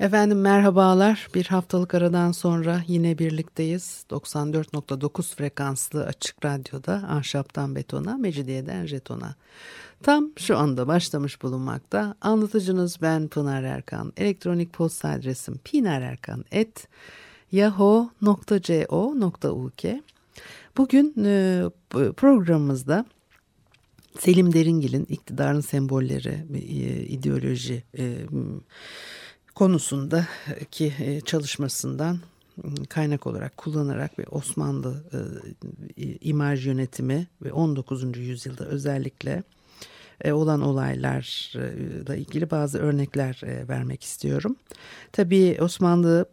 Efendim merhabalar. Bir haftalık aradan sonra yine birlikteyiz. 94.9 frekanslı açık radyoda Ahşaptan Betona, Mecidiyeden Jeton'a. Tam şu anda başlamış bulunmakta. Anlatıcınız ben Pınar Erkan. Elektronik posta adresim pinarerkan.yahoo.co.uk Bugün e, programımızda Selim Deringil'in iktidarın sembolleri, e, ideoloji e, konusundaki e, çalışmasından ıı, kaynak olarak kullanarak ve Osmanlı e, imaj yönetimi ve 19. yüzyılda özellikle e, olan olaylarla ilgili bazı örnekler vermek istiyorum. Tabii Osmanlı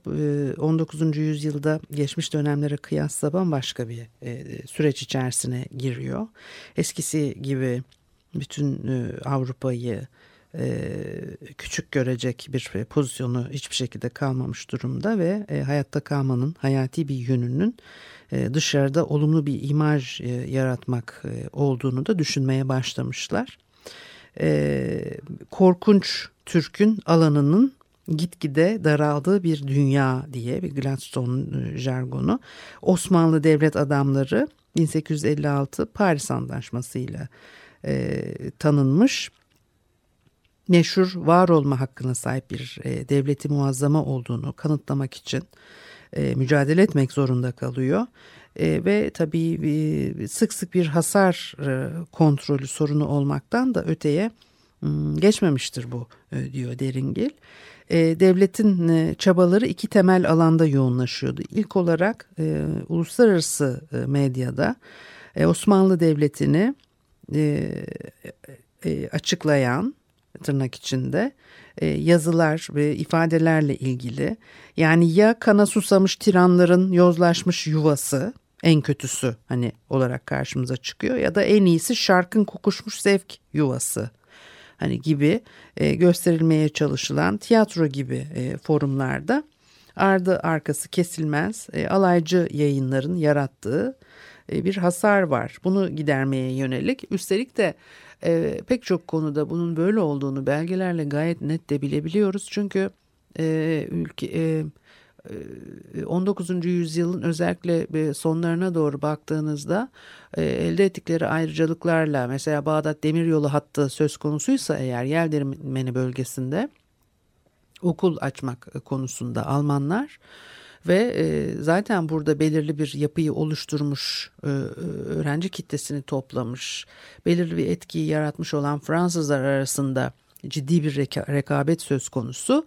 19. yüzyılda geçmiş dönemlere kıyasla bambaşka bir süreç içerisine giriyor. Eskisi gibi bütün Avrupa'yı e, küçük görecek bir pozisyonu hiçbir şekilde kalmamış durumda ve e, hayatta kalmanın hayati bir yönünün e, dışarıda olumlu bir imaj yaratmak olduğunu da düşünmeye başlamışlar. Korkunç Türk'ün alanının gitgide daraldığı bir dünya diye bir Gladstone jargonu. Osmanlı devlet adamları 1856 Paris Antlaşması ile tanınmış meşhur var olma hakkına sahip bir e, devleti muazzama olduğunu kanıtlamak için e, mücadele etmek zorunda kalıyor. E, ve tabii e, sık sık bir hasar e, kontrolü sorunu olmaktan da öteye geçmemiştir bu e, diyor Deringil. E, devletin e, çabaları iki temel alanda yoğunlaşıyordu. İlk olarak uluslararası medyada Osmanlı Devleti'ni açıklayan tırnak içinde e, yazılar ve ifadelerle ilgili. Yani ya kana susamış tiranların yozlaşmış yuvası en kötüsü hani olarak karşımıza çıkıyor ya da en iyisi şarkın kokuşmuş zevk yuvası hani gibi e, gösterilmeye çalışılan tiyatro gibi e, forumlarda. Ardı arkası kesilmez alaycı yayınların yarattığı bir hasar var. Bunu gidermeye yönelik. Üstelik de e, pek çok konuda bunun böyle olduğunu belgelerle gayet net de bilebiliyoruz. Çünkü e, ülke e, 19. E, yüzyılın özellikle sonlarına doğru baktığınızda e, elde ettikleri ayrıcalıklarla mesela Bağdat Demiryolu hattı söz konusuysa eğer Yeldirmeni bölgesinde okul açmak konusunda Almanlar ve e, zaten burada belirli bir yapıyı oluşturmuş e, öğrenci kitlesini toplamış belirli bir etkiyi yaratmış olan Fransızlar arasında ciddi bir reka rekabet söz konusu.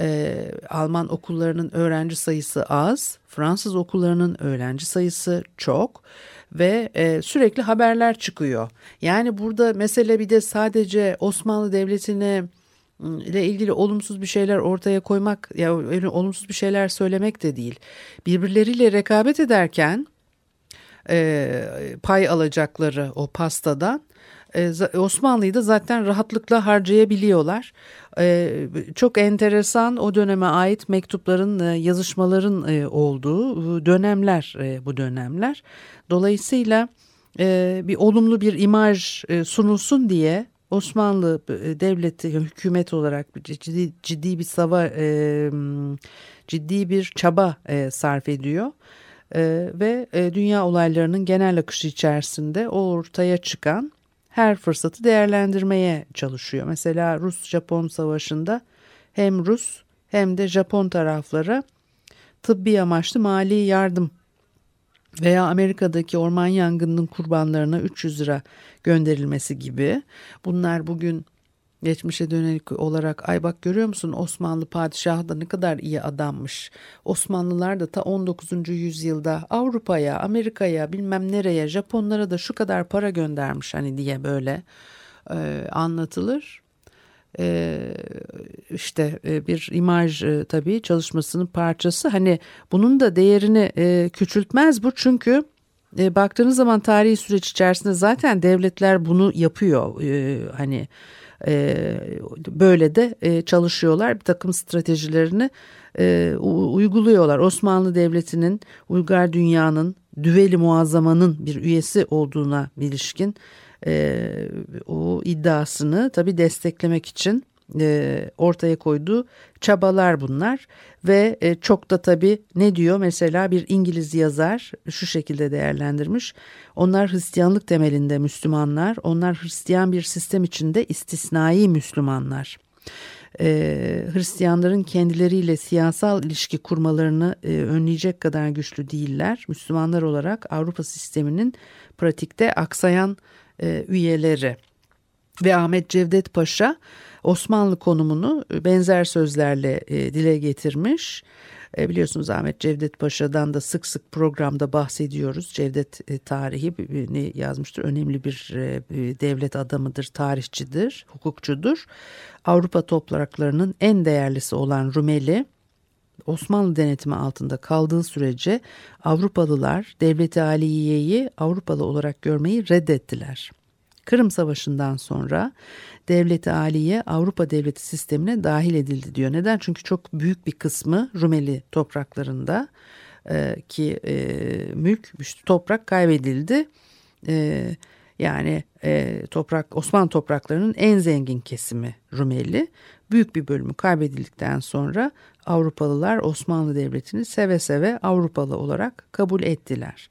Ee, Alman okullarının öğrenci sayısı az, Fransız okullarının öğrenci sayısı çok ve e, sürekli haberler çıkıyor. Yani burada mesele bir de sadece Osmanlı Devleti'ne ile ilgili olumsuz bir şeyler ortaya koymak ya öyle olumsuz bir şeyler söylemek de değil. Birbirleriyle rekabet ederken e, pay alacakları o pastadan e, Osmanlı'yı da zaten rahatlıkla harcayabiliyorlar. E, çok enteresan o döneme ait mektupların, e, yazışmaların olduğu dönemler bu dönemler. Dolayısıyla bir olumlu bir imaj sunulsun diye Osmanlı e, devleti hükümet olarak ciddi, ciddi bir sava e, ciddi bir çaba e, sarf ediyor e, ve e, dünya olaylarının genel akışı içerisinde ortaya çıkan her fırsatı değerlendirmeye çalışıyor. Mesela Rus-Japon savaşında hem Rus hem de Japon taraflara tıbbi amaçlı mali yardım veya Amerika'daki orman yangınının kurbanlarına 300 lira gönderilmesi gibi bunlar bugün geçmişe dönelik olarak ay bak görüyor musun Osmanlı padişahı da ne kadar iyi adammış. Osmanlılar da ta 19. yüzyılda Avrupa'ya, Amerika'ya bilmem nereye Japonlara da şu kadar para göndermiş hani diye böyle e, anlatılır. E, işte e, bir imaj e, tabii çalışmasının parçası. Hani bunun da değerini e, küçültmez bu çünkü baktığınız zaman tarihi süreç içerisinde zaten devletler bunu yapıyor. Hani böyle de çalışıyorlar. Bir takım stratejilerini uyguluyorlar. Osmanlı Devleti'nin Uygar Dünya'nın Düveli Muazzama'nın bir üyesi olduğuna ilişkin e, o iddiasını tabii desteklemek için e, ortaya koyduğu çabalar bunlar. Ve e, çok da tabii ne diyor? Mesela bir İngiliz yazar şu şekilde değerlendirmiş. Onlar Hristiyanlık temelinde Müslümanlar onlar Hristiyan bir sistem içinde istisnai Müslümanlar. E, Hristiyanların kendileriyle siyasal ilişki kurmalarını önleyecek kadar güçlü değiller. Müslümanlar olarak Avrupa sisteminin pratikte aksayan üyeleri ve Ahmet Cevdet Paşa Osmanlı konumunu benzer sözlerle e, dile getirmiş. E, biliyorsunuz Ahmet Cevdet Paşa'dan da sık sık programda bahsediyoruz. Cevdet e, tarihi ne yazmıştır? Önemli bir e, devlet adamıdır, tarihçidir, hukukçudur. Avrupa topraklarının en değerlisi olan Rumeli Osmanlı denetimi altında kaldığı sürece Avrupalılar devleti Aliye'yi Avrupalı olarak görmeyi reddettiler. Kırım Savaşı'ndan sonra devleti aliye Avrupa devleti sistemine dahil edildi diyor. Neden? Çünkü çok büyük bir kısmı Rumeli topraklarında e, ki e, mülk, toprak kaybedildi. E, yani e, toprak Osmanlı topraklarının en zengin kesimi Rumeli. Büyük bir bölümü kaybedildikten sonra Avrupalılar Osmanlı Devleti'ni seve seve Avrupalı olarak kabul ettiler.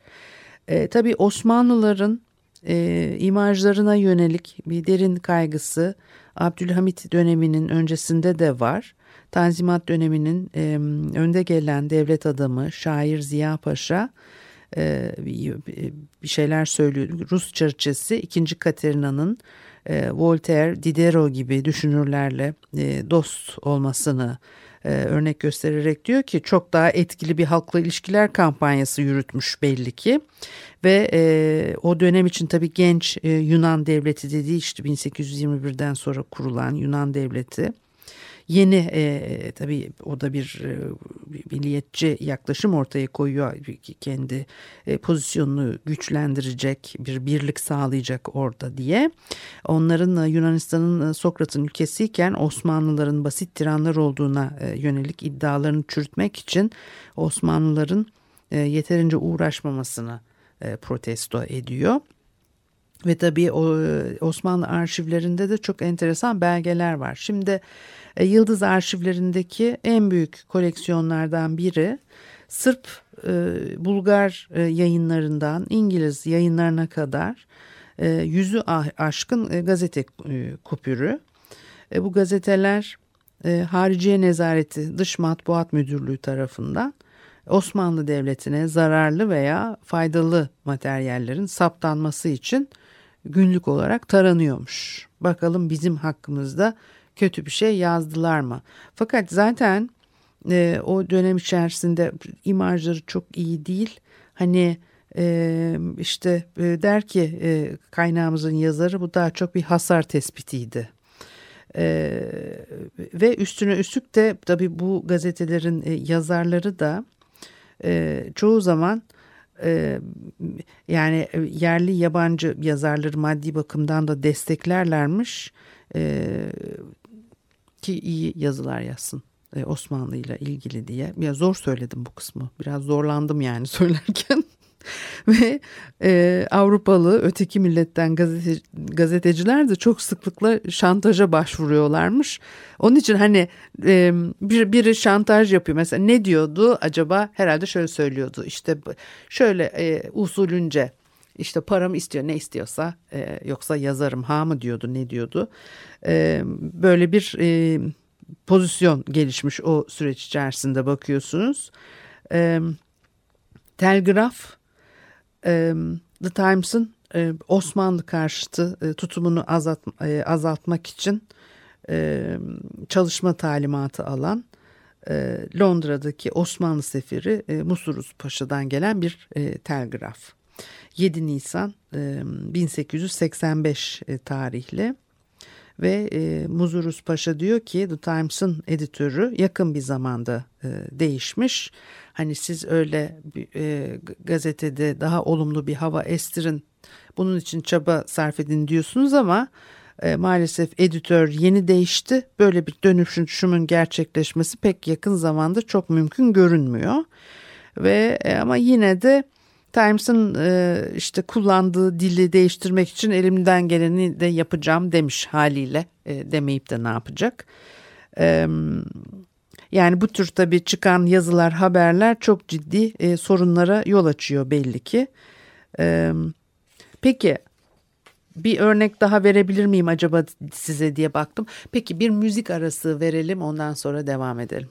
E, tabii Osmanlıların e, imajlarına yönelik bir derin kaygısı Abdülhamit döneminin öncesinde de var. Tanzimat döneminin e, önde gelen devlet adamı şair Ziya Paşa e, bir şeyler söylüyor. Rus çerçesi 2. Katerina'nın e, Voltaire, Diderot gibi düşünürlerle e, dost olmasını e, örnek göstererek diyor ki çok daha etkili bir halkla ilişkiler kampanyası yürütmüş belli ki ve e, o dönem için tabii genç e, Yunan devleti dediği işte 1821'den sonra kurulan Yunan devleti yeni e, tabii o da bir e, milliyetçi yaklaşım ortaya koyuyor kendi e, pozisyonunu güçlendirecek bir birlik sağlayacak orada diye. Onların e, Yunanistan'ın e, Sokrat'ın ülkesiyken Osmanlıların basit tiranlar olduğuna e, yönelik iddialarını çürütmek için Osmanlıların e, yeterince uğraşmamasını e, protesto ediyor. Ve tabii e, Osmanlı arşivlerinde de çok enteresan belgeler var. Şimdi e, Yıldız arşivlerindeki en büyük koleksiyonlardan biri Sırp, Bulgar yayınlarından İngiliz yayınlarına kadar yüzü aşkın e, gazete e, kupürü. Bu gazeteler e, Hariciye Nezareti Dış Matbuat Müdürlüğü tarafından Osmanlı Devleti'ne zararlı veya faydalı materyallerin saptanması için günlük olarak taranıyormuş. Bakalım bizim hakkımızda kötü bir şey yazdılar mı? Fakat zaten e, o dönem içerisinde imajları çok iyi değil. Hani e, işte e, der ki e, kaynağımızın yazarı bu daha çok bir hasar tespitiydi. E, ve üstüne üstlük de tabii bu gazetelerin e, yazarları da e, çoğu zaman e, yani yerli yabancı yazarları maddi bakımdan da desteklerlermiş e, ki iyi yazılar yazsın. E, Osmanlı ile ilgili diye. Ya zor söyledim bu kısmı. Biraz zorlandım yani söylerken. Ve e, Avrupalı öteki milletten gazete, gazeteciler de çok sıklıkla şantaja başvuruyorlarmış. Onun için hani e, bir, biri şantaj yapıyor. Mesela ne diyordu acaba? Herhalde şöyle söylüyordu. İşte şöyle e, usulünce işte paramı istiyor ne istiyorsa e, yoksa yazarım ha mı diyordu ne diyordu. E, böyle bir e, pozisyon gelişmiş o süreç içerisinde bakıyorsunuz. E, telgraf The Times'ın Osmanlı karşıtı tutumunu azalt, azaltmak için çalışma talimatı alan Londra'daki Osmanlı sefiri e, Paşa'dan gelen bir telgraf. 7 Nisan e, 1885 e, tarihli Ve e, Muzurus Paşa diyor ki The Times'ın editörü yakın bir zamanda e, değişmiş. Hani siz öyle e, gazetede daha olumlu bir hava estirin bunun için çaba sarf edin diyorsunuz ama e, maalesef editör yeni değişti. Böyle bir dönüşümün gerçekleşmesi pek yakın zamanda çok mümkün görünmüyor. Ve e, ama yine de Times'ın e, işte kullandığı dili değiştirmek için elimden geleni de yapacağım demiş haliyle e, demeyip de ne yapacak. E, yani bu tür tabii çıkan yazılar haberler çok ciddi e, sorunlara yol açıyor belli ki. E, peki bir örnek daha verebilir miyim acaba size diye baktım. Peki bir müzik arası verelim ondan sonra devam edelim.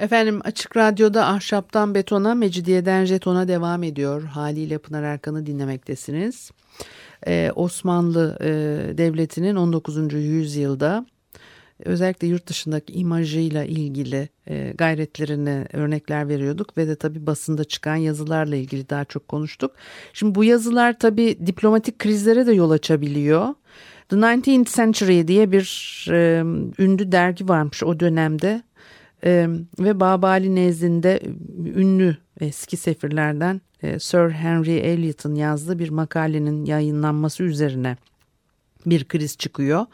Efendim Açık Radyo'da Ahşaptan Betona, Mecidiyeden Jeton'a devam ediyor. Haliyle Pınar Erkan'ı dinlemektesiniz. Ee, Osmanlı e, Devleti'nin 19. yüzyılda özellikle yurt dışındaki imajıyla ilgili e, gayretlerine örnekler veriyorduk ve de tabii basında çıkan yazılarla ilgili daha çok konuştuk. Şimdi bu yazılar tabii diplomatik krizlere de yol açabiliyor. The 19th Century diye bir e, ünlü dergi varmış o dönemde e, ve Babali nezdinde ünlü eski sefirlerden e, Sir Henry Elliot'ın yazdığı bir makalenin yayınlanması üzerine bir kriz çıkıyor.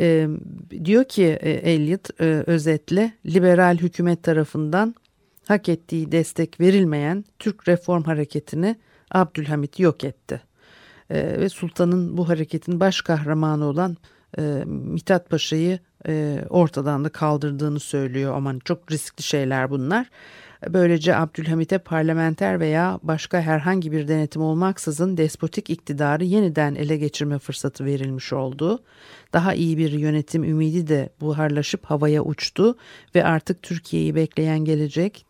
E, diyor ki e, Eliot e, özetle liberal hükümet tarafından hak ettiği destek verilmeyen Türk reform hareketini Abdülhamit yok etti. E, ve sultanın bu hareketin baş kahramanı olan e, Mithat Paşa'yı e, ortadan da kaldırdığını söylüyor. Aman çok riskli şeyler bunlar. Böylece Abdülhamit'e parlamenter veya başka herhangi bir denetim olmaksızın despotik iktidarı yeniden ele geçirme fırsatı verilmiş oldu. Daha iyi bir yönetim ümidi de buharlaşıp havaya uçtu ve artık Türkiye'yi bekleyen gelecek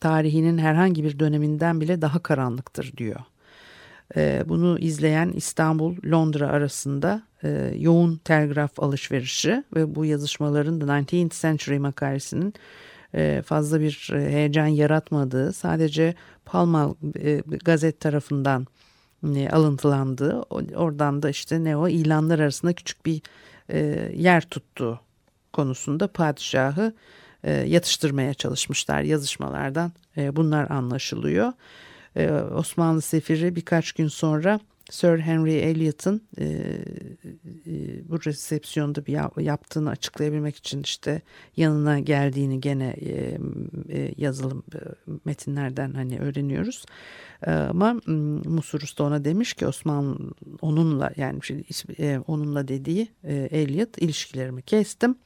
tarihinin herhangi bir döneminden bile daha karanlıktır diyor. Ee, bunu izleyen İstanbul-Londra arasında e, yoğun telgraf alışverişi ve bu yazışmaların The 19th Century makalesinin e, fazla bir e, heyecan yaratmadığı sadece Palmal gazet tarafından alıntılandığı oradan da işte ne o ilanlar arasında küçük bir yer tuttuğu konusunda padişahı yatıştırmaya çalışmışlar yazışmalardan bunlar anlaşılıyor. E, Osmanlı sefiri birkaç gün sonra Sir Henry Elliot'ın e, e, bu resepsiyonda bir yaptığını açıklayabilmek için işte yanına geldiğini gene e, e, yazılım e, metinlerden hani öğreniyoruz. E, ama Musurus da ona demiş ki Osmanlı onunla yani e, onunla dediği e, Elliot ilişkilerimi kestim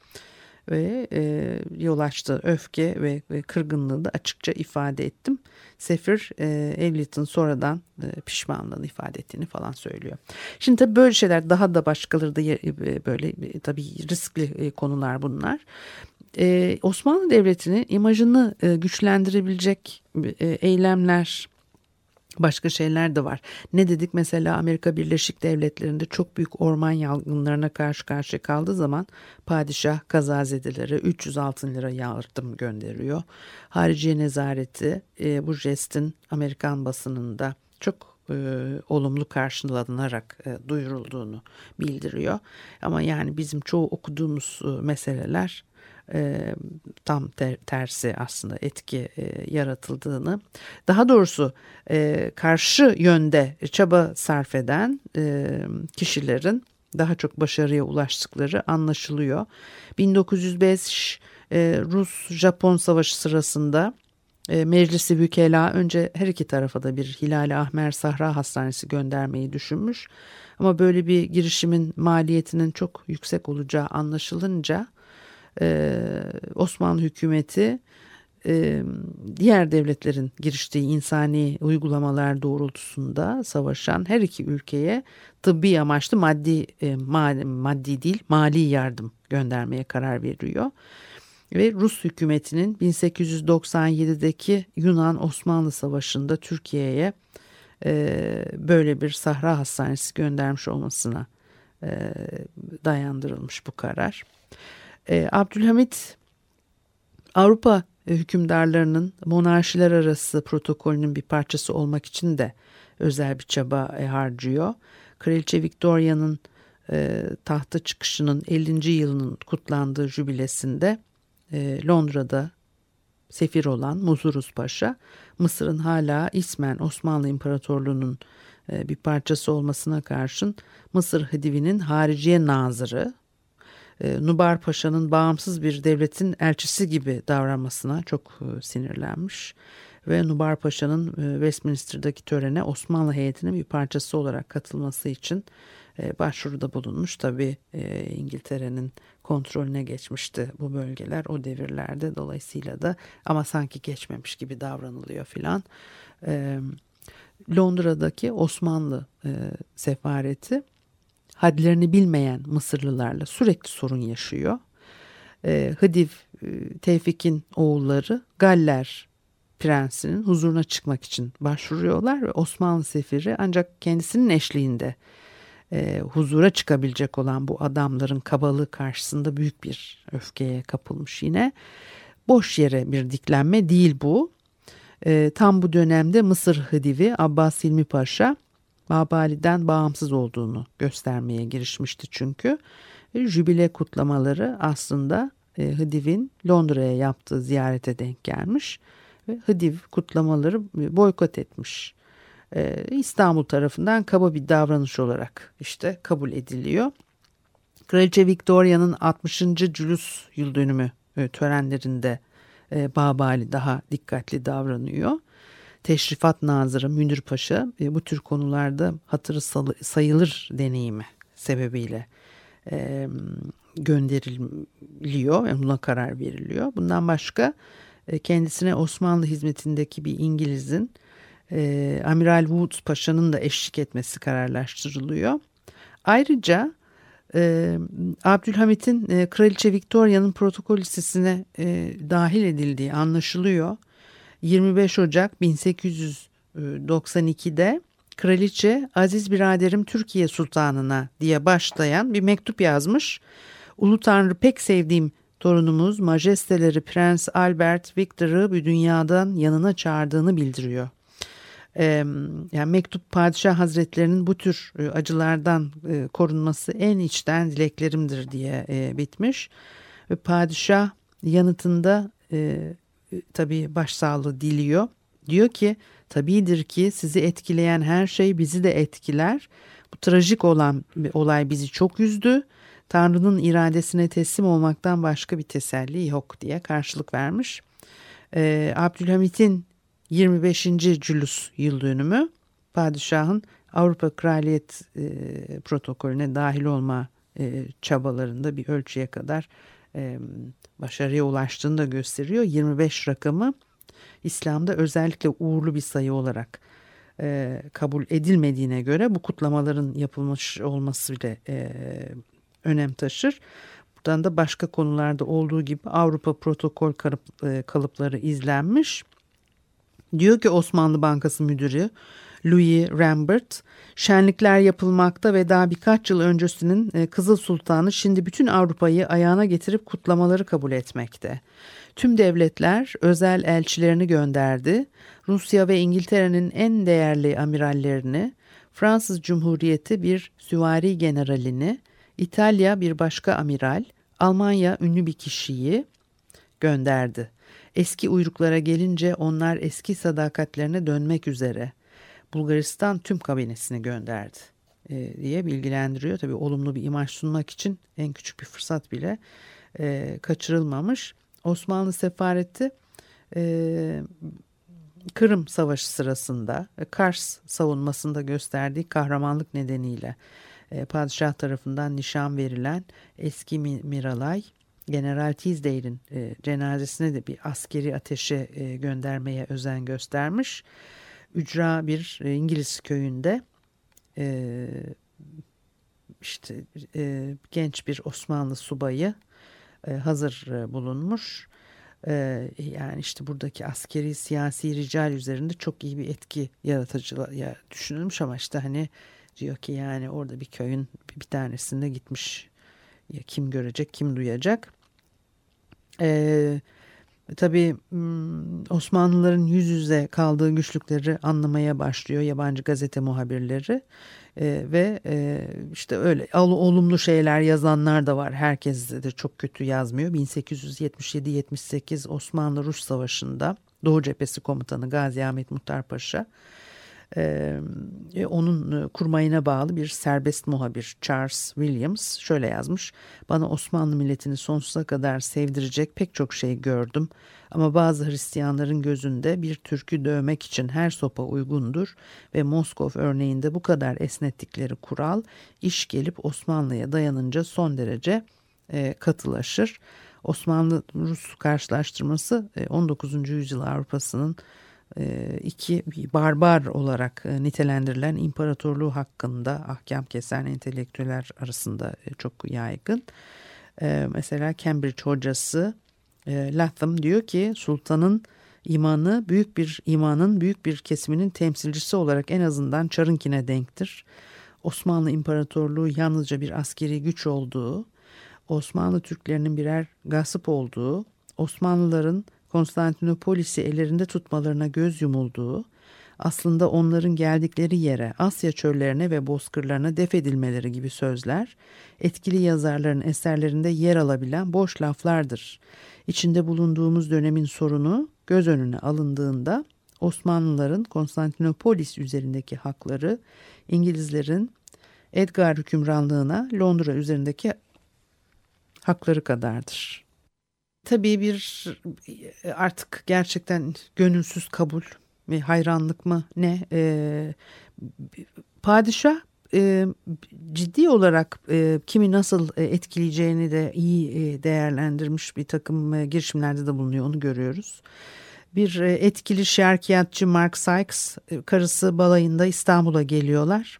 ve e, yol açtığı öfke ve, ve kırgınlığı da açıkça ifade ettim. Sefir e, Elliot'ın sonradan e, pişmanlığını ifade ettiğini falan söylüyor. Şimdi tabii böyle şeyler daha da başkaları da e, böyle e, tabii riskli e, konular bunlar. Ee, Osmanlı Devleti'nin imajını e, güçlendirebilecek e, eylemler başka şeyler de var. Ne dedik mesela Amerika Birleşik Devletleri'nde çok büyük orman yangınlarına karşı karşıya kaldığı zaman padişah kazazedelere 300 altın lira yardım gönderiyor. Hariciye nezareti e, bu jestin Amerikan basınında çok e, olumlu karşılanarak e, duyurulduğunu bildiriyor. Ama yani bizim çoğu okuduğumuz e, meseleler e, tam ter, tersi aslında etki e, yaratıldığını daha doğrusu e, karşı yönde çaba sarf eden e, kişilerin daha çok başarıya ulaştıkları anlaşılıyor. 1905 e, Rus-Japon savaşı sırasında e, Meclisi Vükela önce her iki tarafa da bir Hilal-i Ahmer Sahra Hastanesi göndermeyi düşünmüş. Ama böyle bir girişimin maliyetinin çok yüksek olacağı anlaşılınca e, Osmanlı hükümeti e, diğer devletlerin giriştiği insani uygulamalar doğrultusunda savaşan her iki ülkeye tıbbi amaçlı maddi e, maddi, maddi değil mali yardım göndermeye karar veriyor. Ve Rus hükümetinin 1897'deki Yunan-Osmanlı Savaşı'nda Türkiye'ye e, böyle bir Sahra Hastanesi göndermiş olmasına e, dayandırılmış bu karar. E, Abdülhamit Avrupa hükümdarlarının monarşiler arası protokolünün bir parçası olmak için de özel bir çaba e, harcıyor. Kraliçe Victoria'nın e, tahta çıkışının 50. yılının kutlandığı jübilesinde e, Londra'da sefir olan Muzuruz Paşa, Mısır'ın hala ismen Osmanlı İmparatorluğu'nun e, bir parçası olmasına karşın Mısır Hıdivi'nin hariciye nazırı e, Nubar Paşa'nın bağımsız bir devletin elçisi gibi davranmasına çok e, sinirlenmiş ve Nubar Paşa'nın e, Westminster'daki törene Osmanlı heyetinin bir parçası olarak katılması için başvuruda bulunmuş. Tabi İngiltere'nin kontrolüne geçmişti bu bölgeler o devirlerde dolayısıyla da ama sanki geçmemiş gibi davranılıyor filan. Londra'daki Osmanlı sefareti hadlerini bilmeyen Mısırlılarla sürekli sorun yaşıyor. E, Hıdiv Tevfik'in oğulları Galler prensinin huzuruna çıkmak için başvuruyorlar ve Osmanlı sefiri ancak kendisinin eşliğinde e, huzura çıkabilecek olan bu adamların kabalığı karşısında büyük bir öfkeye kapılmış yine. Boş yere bir diklenme değil bu. E, tam bu dönemde Mısır Hıdivi Abbas Hilmi Paşa Babali'den bağımsız olduğunu göstermeye girişmişti çünkü. E, jübile kutlamaları aslında e, Hıdiv'in Londra'ya yaptığı ziyarete denk gelmiş ve Hıdiv kutlamaları boykot etmiş. E, İstanbul tarafından kaba bir davranış olarak işte kabul ediliyor. Kraliçe Victoria'nın 60. Cülus yıl dönümü törenlerinde Babali daha dikkatli davranıyor. Teşrifat Nazırı Münir Paşa e, bu tür konularda hatırı sayılır deneyimi sebebiyle gönderiliyor. Yani buna karar veriliyor. Bundan başka e, kendisine Osmanlı hizmetindeki bir İngiliz'in e, Amiral Woods Paşa'nın da eşlik etmesi kararlaştırılıyor. Ayrıca Abdülhamit'in Kraliçe Victoria'nın protokol listesine dahil edildiği anlaşılıyor. 25 Ocak 1892'de kraliçe Aziz Biraderim Türkiye Sultanına diye başlayan bir mektup yazmış. Ulu Tanrı pek sevdiğim torunumuz majesteleri Prens Albert Victor'ı bir dünyadan yanına çağırdığını bildiriyor. Yani mektup padişah hazretlerinin bu tür e, acılardan e, korunması en içten dileklerimdir diye e, bitmiş. Ve padişah yanıtında tabii başsağlığı diliyor. Diyor ki tabidir ki sizi etkileyen her şey bizi de etkiler. Bu trajik olan bir olay bizi çok üzdü. Tanrı'nın iradesine teslim olmaktan başka bir teselli yok diye karşılık vermiş. Ee, Abdülhamit'in 25. Cülus yıl dönümü padişahın Avrupa Kraliyet e, protokolüne dahil olma e, çabalarında bir ölçüye kadar başarıya ulaştığını da gösteriyor. 25 rakamı İslam'da özellikle uğurlu bir sayı olarak e, kabul edilmediğine göre bu kutlamaların yapılmış olması bile e, önem taşır. Buradan da başka konularda olduğu gibi Avrupa protokol e, kalıpları izlenmiş. Diyor ki Osmanlı Bankası Müdürü Louis Rambert, şenlikler yapılmakta ve daha birkaç yıl öncesinin e, Kızıl Sultanı şimdi bütün Avrupa'yı ayağına getirip kutlamaları kabul etmekte. Tüm devletler özel elçilerini gönderdi. Rusya ve İngiltere'nin en değerli amirallerini, Fransız Cumhuriyeti bir süvari generalini, İtalya bir başka amiral, Almanya ünlü bir kişiyi gönderdi. Eski uyruklara gelince onlar eski sadakatlerine dönmek üzere. Bulgaristan tüm kabinesini gönderdi e, diye bilgilendiriyor. Tabii olumlu bir imaj sunmak için en küçük bir fırsat bile e, kaçırılmamış. Osmanlı sefareti e, Kırım Savaşı sırasında Kars savunmasında gösterdiği kahramanlık nedeniyle e, padişah tarafından nişan verilen eski Miralay General Teasdale'in e, cenazesine de bir askeri ateşe e, göndermeye özen göstermiş. Ücra bir e, İngiliz köyünde e, işte e, genç bir Osmanlı subayı hazır bulunmuş. Yani işte buradaki askeri siyasi rical üzerinde çok iyi bir etki yaratıcı ya, düşünülmüş ama işte hani diyor ki yani orada bir köyün bir tanesinde gitmiş ya kim görecek kim duyacak. Ee, tabii hmm, Osmanlıların yüz yüze kaldığı güçlükleri anlamaya başlıyor yabancı gazete muhabirleri ee, ve e, işte öyle olumlu şeyler yazanlar da var. Herkes de çok kötü yazmıyor. 1877-78 Osmanlı-Rus Savaşı'nda Doğu Cephesi Komutanı Gazi Ahmet Muhtar Paşa e, onun kurmayına bağlı bir serbest muhabir Charles Williams şöyle yazmış. Bana Osmanlı milletini sonsuza kadar sevdirecek pek çok şey gördüm. Ama bazı Hristiyanların gözünde bir türkü dövmek için her sopa uygundur ve Moskov örneğinde bu kadar esnettikleri kural iş gelip Osmanlı'ya dayanınca son derece e, katılaşır. Osmanlı-Rus karşılaştırması 19. yüzyıl Avrupa'sının e, iki barbar olarak e, nitelendirilen imparatorluğu hakkında ahkam kesen entelektüeller arasında e, çok yaygın. Mesela Cambridge hocası Latham diyor ki sultanın imanı büyük bir imanın büyük bir kesiminin temsilcisi olarak en azından Çarınkine denktir. Osmanlı İmparatorluğu yalnızca bir askeri güç olduğu, Osmanlı Türklerinin birer gasp olduğu, Osmanlıların Konstantinopolis'i ellerinde tutmalarına göz yumulduğu, aslında onların geldikleri yere, Asya çöllerine ve bozkırlarına def edilmeleri gibi sözler, etkili yazarların eserlerinde yer alabilen boş laflardır. İçinde bulunduğumuz dönemin sorunu göz önüne alındığında Osmanlıların Konstantinopolis üzerindeki hakları, İngilizlerin Edgar hükümranlığına Londra üzerindeki hakları kadardır. Tabii bir artık gerçekten gönülsüz kabul ve hayranlık mı ne? E, padişah e, ciddi olarak e, kimi nasıl etkileyeceğini de iyi e, değerlendirmiş bir takım e, girişimlerde de bulunuyor onu görüyoruz. Bir e, etkili şarkiyatçı Mark Sykes e, karısı balayında İstanbul'a geliyorlar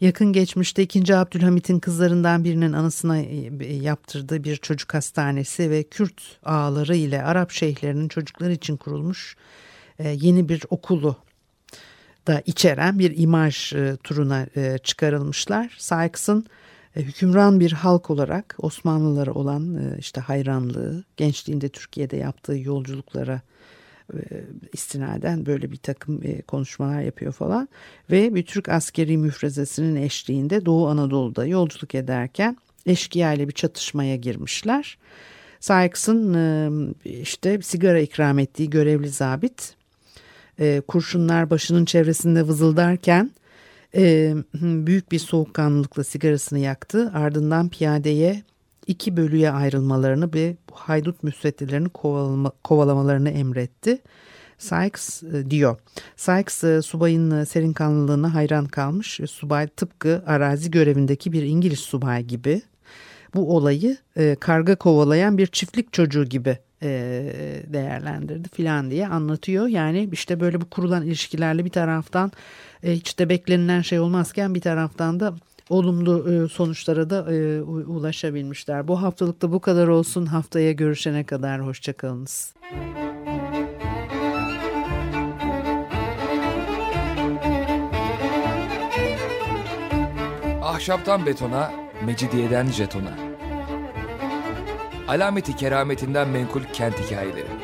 yakın geçmişte 2. Abdülhamit'in kızlarından birinin anısına e, yaptırdığı bir çocuk hastanesi ve Kürt ağaları ile Arap şeyhlerinin çocukları için kurulmuş e, yeni bir okulu da içeren bir imaj e, turuna çıkarılmışlar. Sykes'ın hükümran bir halk olarak Osmanlılara olan işte hayranlığı, gençliğinde Türkiye'de yaptığı yolculuklara istinaden böyle bir takım konuşmalar yapıyor falan ve bir Türk askeri müfrezesinin eşliğinde Doğu Anadolu'da yolculuk ederken eşkıya ile bir çatışmaya girmişler. Sykes'ın işte sigara ikram ettiği görevli zabit kurşunlar başının çevresinde vızıldarken e, büyük bir soğukkanlılıkla sigarasını yaktı. Ardından piyadeye iki bölüye ayrılmalarını ve haydut müsveddilerini kovalama, kovalamalarını emretti. Sykes e, diyor. Sykes e, subayın e, serin kanlılığına hayran kalmış. Subay tıpkı arazi görevindeki bir İngiliz subay gibi bu olayı karga kovalayan bir çiftlik çocuğu gibi değerlendirdi filan diye anlatıyor. Yani işte böyle bu kurulan ilişkilerle bir taraftan e, hiç de beklenilen şey olmazken bir taraftan da olumlu e, sonuçlara da e, ulaşabilmişler. Bu haftalıkta bu kadar olsun. Haftaya görüşene kadar hoşçakalınız. Ahşaptan betona, mecidiyeden jetona. Alameti kerametinden menkul kent hikayeleri.